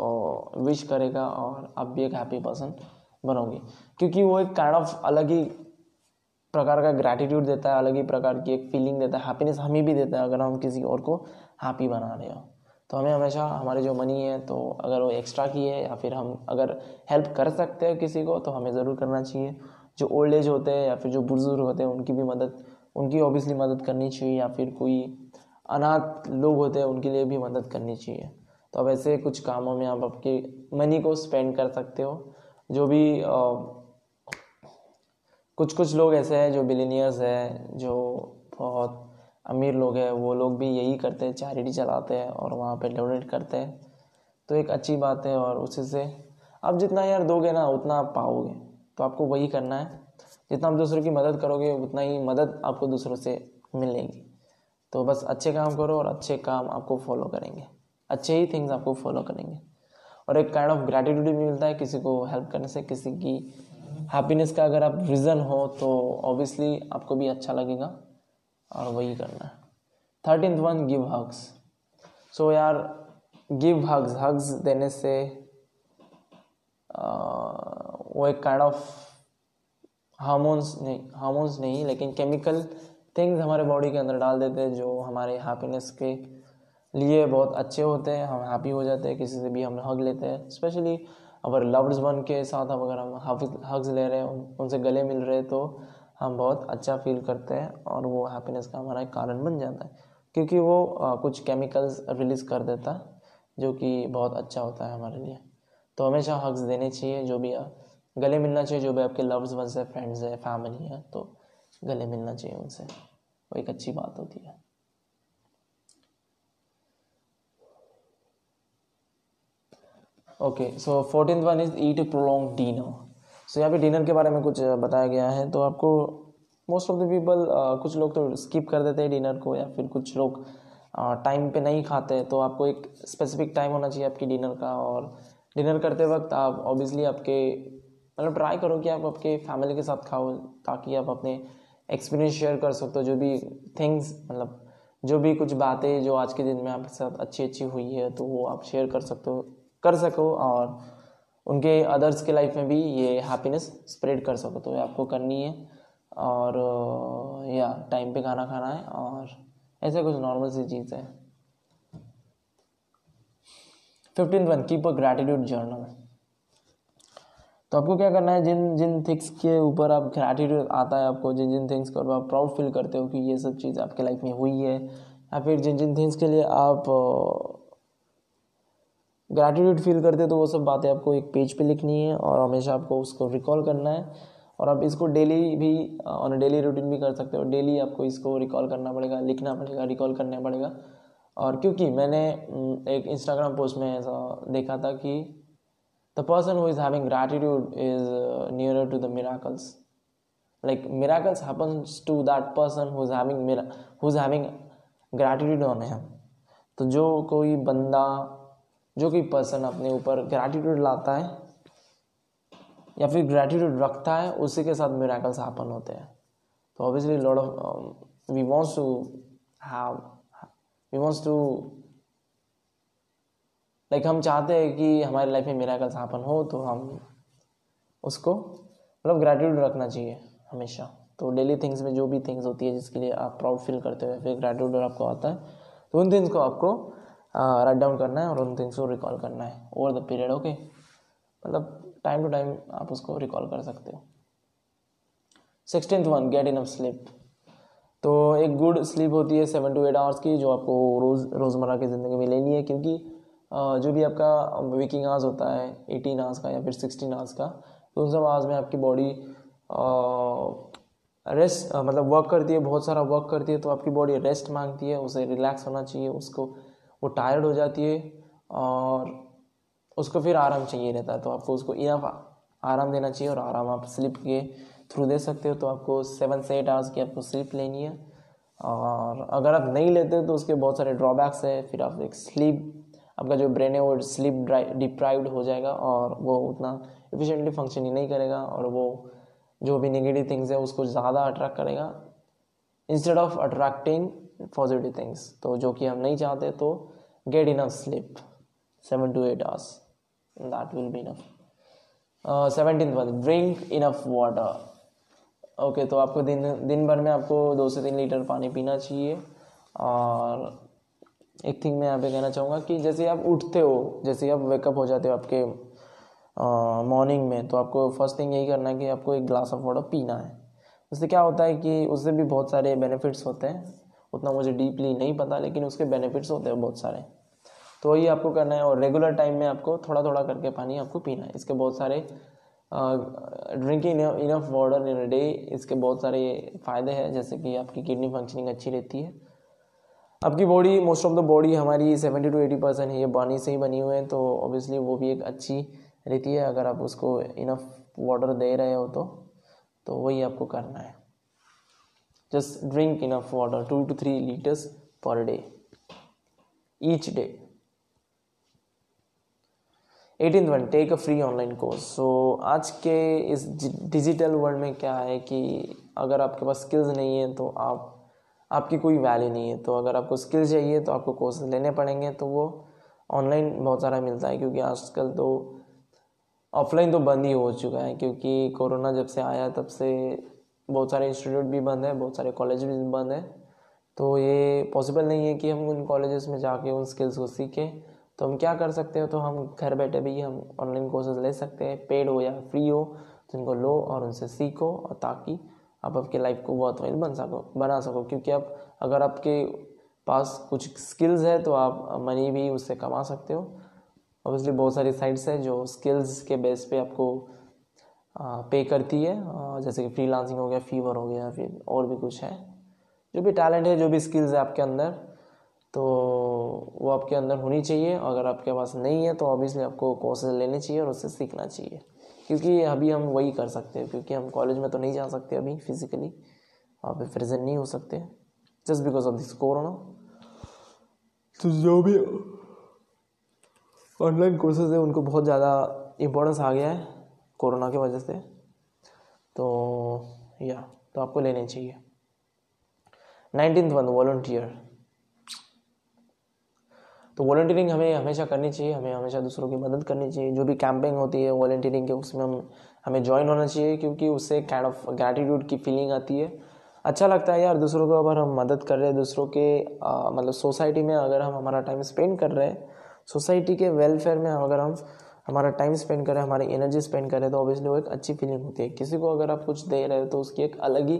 विश करेगा और आप भी एक हैप्पी पर्सन बनोगे। क्योंकि वो एक काइंड ऑफ़ अलग ही प्रकार का ग्रैटिट्यूड देता है, अलग ही प्रकार की एक फीलिंग देता है हैप्पीनेस हमें भी देता है अगर हम किसी और को हैप्पी बना रहे हो। तो हमें हमेशा हमारे जो मनी है तो अगर वो एक्स्ट्रा की है या फिर हम अगर हेल्प कर सकते हैं किसी को तो हमें ज़रूर करना चाहिए। जो ओल्ड एज होते हैं या फिर जो बुज़ुर्ग होते हैं, उनकी भी मदद, उनकी ऑब्वियसली मदद करनी चाहिए या फिर कोई अनाथ लोग होते हैं, उनके लिए भी मदद करनी चाहिए। तो अब ऐसे कुछ कामों में आप आपके मनी को स्पेंड कर सकते हो। जो भी कुछ कुछ लोग ऐसे हैं जो बिलीनियर्स हैं, जो बहुत अमीर लोग हैं, वो लोग भी यही करते हैं चैरिटी चलाते हैं और वहाँ पे डोनेट करते हैं। तो एक अच्छी बात है और उसी से आप जितना यार दोगे ना, उतना आप पाओगे। तो आपको वही करना है। जितना आप दूसरों की मदद करोगे, उतना ही मदद आपको दूसरों से मिलेगी। तो बस अच्छे काम करो और अच्छे काम आपको फॉलो करेंगे। अच्छे ही थिंग्स आपको फॉलो करेंगे। और एक काइंड ऑफ़ ग्रेटिट्यूड भी मिलता है किसी को हेल्प करने से, किसी की हैप्पीनेस का अगर आप रीज़न हो तो ऑब्वियसली आपको भी अच्छा लगेगा और वही करना है। Thirteen one give hugs so यार गिव हग्स हग्स देने से वो एक काइंड ऑफ़ हार्मोन्स नहीं हार्मोन्स नहीं, लेकिन केमिकल थिंग्स हमारे बॉडी के अंदर डाल देते हैं, जो हमारे हैप्पीनेस के लिए बहुत अच्छे होते हैं। हम हैप्पी हो जाते हैं, किसी से भी हम हग लेते हैं। स्पेशली अगर लव्ड वन के साथ हम अगर हम हग्स ले रहे हैं उनसे गले मिल रहे हैं तो हम बहुत अच्छा फील करते हैं और वो हैप्पीनेस का हमारा एक कारण बन जाता है। क्योंकि वो आ, कुछ केमिकल्स रिलीज़ कर देता है जो कि बहुत अच्छा होता है हमारे लिए। तो हमेशा हग्स देने चाहिए जो भी आ, गले मिलना चाहिए जो भी आपके लव्ड वंस है फ्रेंड्स है फैमिली है तो गले मिलना चाहिए उनसे। वो एक अच्छी बात होती है। Okay so fourteen one is eat prolong dinner so यहाँ पे डिनर के बारे में कुछ बताया गया है। तो आपको मोस्ट ऑफ़ द पीपल कुछ लोग तो स्किप कर देते हैं डिनर को या फिर कुछ लोग टाइम पे नहीं खाते। तो आपको एक स्पेसिफिक टाइम होना चाहिए आपकी डिनर का और डिनर करते वक्त आप ऑब्वियसली आपके मतलब ट्राई करो कि आप आपके फैमिली के साथ खाओ ताकि आप अपने एक्सपीरियंस शेयर कर सकते हो जो भी थिंग्स मतलब जो भी कुछ बातें जो आज के दिन में आपके साथ अच्छी अच्छी हुई है तो वो आप शेयर कर सकते हो कर सको और उनके अदर्स के लाइफ में भी ये हैप्पीनेस स्प्रेड कर सको तो ये आपको करनी है। और या टाइम पे खाना खाना है और ऐसे कुछ नॉर्मल सी चीज़ है। Fifteen one keep a gratitude journal तो आपको क्या करना है, जिन जिन थिंग्स के ऊपर आप ग्रैटिट्यूड आता है आपको, जिन जिन थिंग्स को आप प्राउड फील करते हो कि ये सब चीज़ आपके लाइफ में हुई है, या फिर जिन जिन थिंग्स के लिए आप ग्रैटिट्यूड फील करते तो वो सब बातें आपको एक पेज पे लिखनी है और हमेशा आपको उसको रिकॉल करना है। और आप इसको डेली भी ऑन डेली रूटीन भी कर सकते हो। डेली आपको इसको रिकॉल करना पड़ेगा, लिखना पड़ेगा रिकॉल करना पड़ेगा। और क्योंकि मैंने एक इंस्टाग्राम पोस्ट में ऐसा देखा था कि the person who is having gratitude is nearer to the miracles like miracles happens to that person who is having who is having gratitude on him तो जो कोई बंदा जो कि पर्सन अपने ऊपर ग्रैटिट्यूड लाता है, या फिर ग्रैटिट्यूड रखता है, उसी के साथ मिराकल्स हैपन होते हैं। तो obviously lord of we wants to have we wants to like हम चाहते हैं कि हमारी लाइफ में मिराकल्स हैपन हो तो हम उसको मतलब ग्रैटिट्यूड रखना चाहिए हमेशा। तो डेली थिंग्स में जो भी थिंग्स होती है जिसके लिए आप प्राउड फील करते हो फिर ग्रैटिट्यूड आपको आता है तो उन थिंग्स को आपको राइट डाउन करना है और उन थिंग्स को रिकॉल करना है ओवर द पीरियड ओके मतलब टाइम टू टाइम आप उसको रिकॉल कर सकते हो। Sixteen one get in sleep तो एक गुड स्लीप होती है सेवन टू एट आवर्स की, जो आपको रोज़, रोज़मर्रा की ज़िंदगी में लेनी है, क्योंकि जो भी आपका वेकिंग आवर्स होता है एटीन आवर्स का या फिर सिक्सटीन आवर्स का तो उन सब आवर्स में आपकी बॉडी रेस्ट मतलब वर्क करती है, बहुत सारा वर्क करती है तो आपकी बॉडी रेस्ट मांगती है, उसे रिलैक्स होना चाहिए, उसको वो टायर्ड हो जाती है और उसको फिर आराम चाहिए रहता है। तो आपको उसको इनफ आराम देना चाहिए और आराम आप स्लिप के थ्रू दे सकते हो। तो आपको सेवन से एट आवर्स की आपको स्लिप लेनी है। और अगर आप नहीं लेते तो उसके बहुत सारे ड्रॉबैक्स है। फिर आप एक स्लीप आपका जो ब्रेन है वो स्लीप डिप्राइव्ड हो जाएगा और वो उतना एफिशिएंटली फ़ंक्शन ही नहीं करेगा और वो जो भी नेगेटिव थिंग्स है उसको ज़्यादा अट्रैक्ट करेगा। Instead of attracting positive things तो जो कि हम नहीं चाहते तो enough sleep. 7 to 8 hours. That will be enough. Uh, 17th one drink enough water. Okay तो आपको दिन दिन भर में आपको दो से तीन लीटर पानी पीना चाहिए। और एक थिंग मैं यहाँ पे कहना चाहूँगा कि जैसे आप उठते हो जैसे आप वेकअप हो जाते हो आपके मॉर्निंग में तो आपको फ़र्स्ट थिंग यही करना है कि आपको एक ग्लास ऑफ़ वाटर पीना है। उससे क्या होता है कि उससे भी बहुत सारे बेनिफिट्स होते हैं। उतना मुझे डीपली नहीं पता, लेकिन उसके बेनिफिट्स होते हैं बहुत सारे। तो वही आपको करना है, और रेगुलर टाइम में आपको थोड़ा थोड़ा करके पानी आपको पीना है। इसके बहुत सारे drinking enough water in day इसके बहुत सारे फ़ायदे हैं, जैसे कि आपकी किडनी फंक्शनिंग अच्छी रहती है। आपकी body most of the body हमारी सेवेंटी टू एटी परसेंट है, ये पानी से ही बनी हुई है तो ऑब्वियसली वो भी एक अच्छी रहती है। अगर आप उसको इनफ वाटर दे रहे हो तो तो वही आपको करना है। Just drink enough water 2 to 3 liters per day. Each day. Eighteen one take a free online course so आज के इस डिजिटल वर्ल्ड में क्या है कि अगर आपके पास स्किल्स नहीं है तो आप, आपकी कोई वैल्यू नहीं है। तो अगर आपको स्किल चाहिए तो आपको कोर्स लेने पड़ेंगे। तो वो ऑनलाइन बहुत सारा मिलता है, क्योंकि आजकल तो ऑफलाइन तो बंद ही हो चुका है, क्योंकि कोरोना जब से आया, तब से बहुत सारे इंस्टीट्यूट भी बंद हैं, बहुत सारे कॉलेज भी बंद हैं। तो ये पॉसिबल नहीं है कि हम उन कॉलेजेस में जाके उन स्किल्स को सीखें। तो हम क्या कर सकते हो? तो हम घर बैठे भी हम ऑनलाइन कोर्सेज ले सकते हैं पेड हो या फ्री हो तो इनको लो और उनसे सीखो और ताकि आप आपके लाइफ को बहुत वाइल बन सको, बना सको। क्योंकि आप अगर आपके पास कुछ स्किल्स है तो आप मनी भी उससे कमा सकते हो। ऑब्वियसली बहुत सारी साइट्स हैं जो स्किल्स के बेस पे आपको पे करती है जैसे कि फ्रीलांसिंग हो गया फीवर हो गया, फिर और भी कुछ है। जो भी टैलेंट है, जो भी स्किल्स है आपके अंदर तो वो आपके अंदर होनी चाहिए। अगर आपके पास नहीं है तो ऑब्वियसली आपको कोर्सेज लेने चाहिए और उससे सीखना चाहिए। क्योंकि अभी हम वही कर सकते हैं, क्योंकि हम कॉलेज में तो नहीं जा सकते अभी फिजिकली वहाँ पे प्रेजेंट नहीं हो सकते। Just because of this corona तो जो भी ऑनलाइन कोर्सेज है, उनको बहुत ज़्यादा इम्पोर्टेंस आ गया है। कोरोना की वजह से। तो या तो आपको लेने चाहिए। Nineteen one, volunteer. तो वॉल्टियरिंग हमें हमेशा करनी चाहिए, हमें हमेशा दूसरों की मदद करनी चाहिए। जो भी कैंपिंग होती है वॉल्टियरिंग के, उसमें हम, हमें ज्वाइन होना चाहिए, क्योंकि उससे काइंड ऑफ़ ग्रैटिट्यूड की फीलिंग आती है। अच्छा लगता है यार, दूसरों को अगर हम मदद कर रहे हैं, दूसरों के मतलब सोसाइटी में अगर हम हमारा टाइम स्पेंड कर रहे हैं सोसाइटी के वेलफेयर में अगर हम हमारा टाइम स्पेंड करें, हमारी एनर्जी स्पेंड करें तो ऑब्वियसली वो एक अच्छी फीलिंग होती है। किसी को अगर आप कुछ दे रहे हो तो उसकी एक अलग ही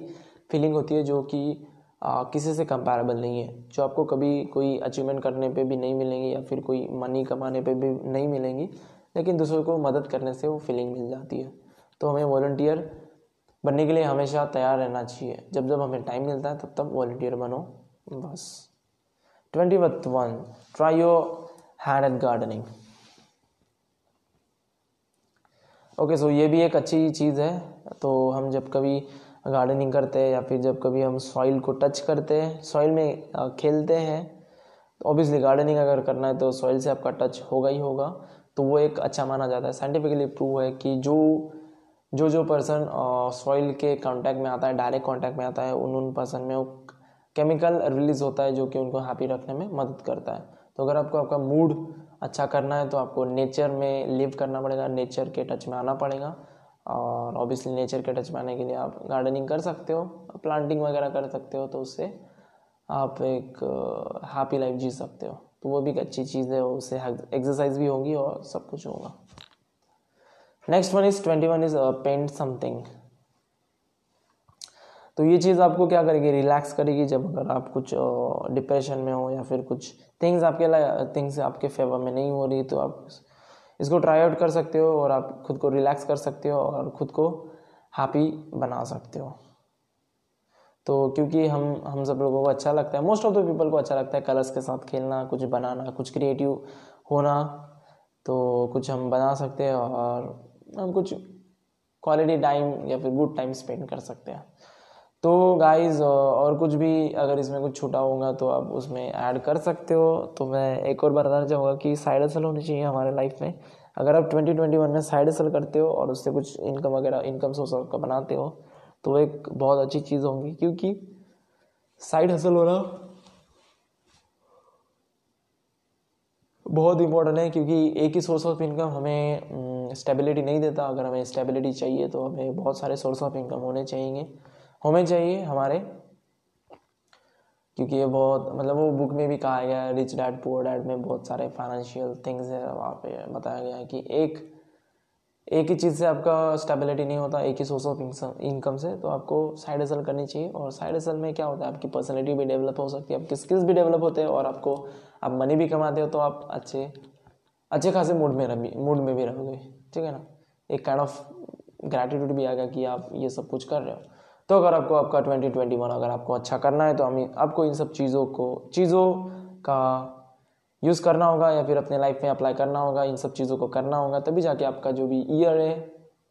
फीलिंग होती है, जो कि किसी से कंपैरेबल नहीं है। जो आपको कभी कोई अचीवमेंट करने पे भी नहीं मिलेंगी, या फिर कोई मनी कमाने पे भी नहीं मिलेंगी, लेकिन दूसरों को मदद करने से वो फीलिंग मिल जाती है। तो हमें वॉल्टियर बनने के लिए हमेशा तैयार रहना चाहिए। जब जब हमें टाइम मिलता है, तब तब वॉल्टियर बनो। बस। Twenty one try your hand at gardening okay so ये भी एक अच्छी चीज़ है। तो हम जब कभी गार्डनिंग करते हैं या फिर जब कभी हम सॉइल को टच करते हैं सॉइल में खेलते हैं तो ऑब्वियसली गार्डनिंग अगर करना है तो सॉइल से आपका टच होगा ही होगा। तो वो एक अच्छा माना जाता है। साइंटिफिकली प्रूव है कि जो जो जो पर्सन सॉइल के कांटेक्ट में आता है डायरेक्ट कांटेक्ट में आता है, उन उन पर्सन में वो केमिकल रिलीज़ होता है जो कि उनको हैप्पी रखने में मदद करता है। तो अगर आपको आपका मूड अच्छा करना है तो आपको नेचर में लिव करना पड़ेगा, नेचर के टच में आना पड़ेगा। और ऑब्वियसली नेचर के टच में आने के लिए आप गार्डनिंग कर सकते हो प्लांटिंग वगैरह कर सकते हो तो उससे आप एक हैप्पी लाइफ जी सकते हो। तो वो भी एक अच्छी चीज़ है, उससे एक्सरसाइज भी होगी और सब कुछ होगा। Next one is twenty one is paint something तो ये चीज़ आपको क्या करेगी? रिलैक्स करेगी जब अगर आप कुछ डिप्रेशन में हो या फिर कुछ थिंग्स आपके थिंग्स आपके फेवर में नहीं हो रही तो आप इसको ट्राई आउट कर सकते हो और आप खुद को रिलैक्स कर सकते हो और खुद को हैप्पी बना सकते हो। तो क्योंकि हम हम सब लोगों को अच्छा लगता है। मोस्ट ऑफ़ द पीपल को अच्छा लगता है कलर्स के साथ खेलना, कुछ बनाना, कुछ क्रिएटिव होना तो कुछ हम बना सकते हैं और हम कुछ क्वालिटी टाइम या फिर गुड टाइम स्पेंड कर सकते हैं। तो गाइस और कुछ भी अगर इसमें कुछ छूटा होगा तो आप उसमें ऐड कर सकते हो। तो मैं एक और बताना चाहूँगा कि साइड असल होनी चाहिए हमारे लाइफ में। अगर आप ट्वेंटी ट्वेंटी वन में साइड असल करते हो और उससे कुछ इनकम वगैरह इनकम सोर्स का बनाते हो तो एक बहुत अच्छी चीज़ होगी। क्योंकि साइड हसल होना बहुत इंपॉर्टेंट है, क्योंकि एक ही सोर्स ऑफ़ इनकम हमें स्टेबिलिटी नहीं देता। अगर हमें स्टेबिलिटी चाहिए तो हमें बहुत सारे सोर्स ऑफ़ इनकम होने चाहिए होने चाहिए हमारे। क्योंकि ये बहुत मतलब वो बुक में भी कहा गया है रिच डैड पुअर डैड में बहुत सारे फाइनेंशियल थिंग्स है, वहाँ पे बताया गया है कि एक एक ही चीज़ से आपका स्टेबिलिटी नहीं होता, एक ही सोर्स ऑफ़ इनकम से तो आपको साइड हसल करनी चाहिए। और साइड हसल में क्या होता है, आपकी पर्सनैलिटी भी डेवलप हो सकती है, आपकी स्किल्स भी डेवलप होते हैं, और आपको आप मनी भी कमाते हो तो आप अच्छे अच्छे खासे मूड में रह मूड में भी रहोगे। ठीक है ना? एक काइंड ऑफ़ ग्रैटिट्यूड भी आएगा कि आप ये सब कुछ कर रहे हो। तो अगर आपको आपका ट्वेंटी ट्वेंटी वन अगर आपको अच्छा करना है तो हमें आपको इन सब चीज़ों को, चीज़ों का यूज़ करना होगा या फिर अपने लाइफ में अप्लाई करना होगा, इन सब चीज़ों को करना होगा, तभी जाके आपका जो भी ईयर है,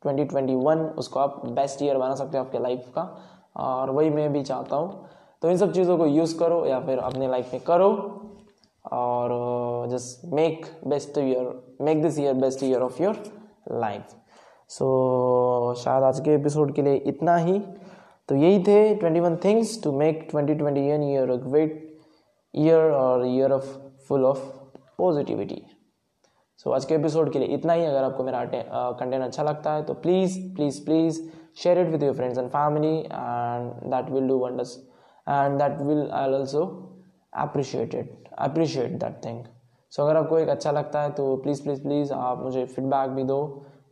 ट्वेंटी ट्वेंटी वन, उसको आप बेस्ट ईयर बना सकते हो आपके लाइफ का। और वही मैं भी चाहता हूँ। तो इन सब चीज़ों को यूज़ करो या फिर अपने लाइफ में करो। और just make best year make this year best year of your life so शायद आज के एपिसोड के लिए इतना ही। तो यही थे twenty one things to make twenty twenty one year a great year और year of full of positivity so आज के एपिसोड के लिए इतना ही। अगर आपको मेरा कंटेंट अच्छा लगता है तो please please please share it with your friends and family and that will do wonders and that will, i'll also appreciate it, appreciate that thing. So अगर आपको एक अच्छा लगता है तो प्लीज़ प्लीज़ प्लीज़ आप मुझे फीडबैक भी दो।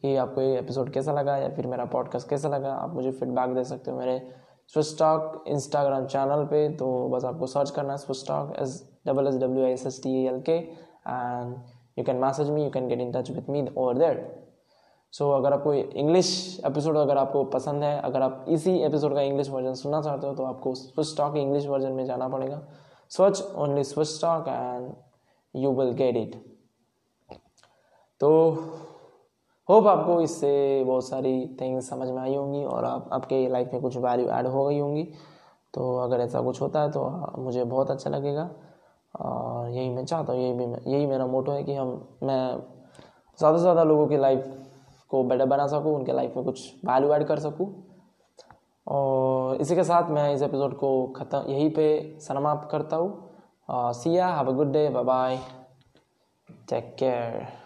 कि आपको ये एपिसोड कैसा लगा या फिर मेरा पॉडकास्ट कैसा लगा, आप मुझे फीडबैक दे सकते हो मेरे स्विस्टॉक इंस्टाग्राम चैनल पे। तो बस आपको सर्च करना है Swisstalk S double S W S S T L K and you can message me you can get in touch with me over that so अगर आपको इंग्लिश एपिसोड अगर आपको पसंद है, अगर आप इसी एपिसोड का इंग्लिश वर्जन सुनना चाहते हो तो आपको स्विच टॉक इंग्लिश वर्जन में जाना पड़ेगा। Search only Switch Talk and you will get it तो होप आपको इससे बहुत सारी थिंग्स समझ में आई होंगी और आप, आपके लाइफ में कुछ वैल्यू ऐड हो गई होंगी। तो अगर ऐसा कुछ होता है तो मुझे बहुत अच्छा लगेगा। और यही मैं चाहता हूँ, यही भी यही मेरा मोटो है कि हम, मैं ज़्यादा से ज़्यादा लोगों की लाइफ को बेटर बना सकूँ, उनके लाइफ में कुछ वैल्यू ऐड कर सकूँ। और इसी के साथ मैं इस एपिसोड को ख़त्म, यहीं पे समाप्त करता हूँ। See ya have a good day bye bye take care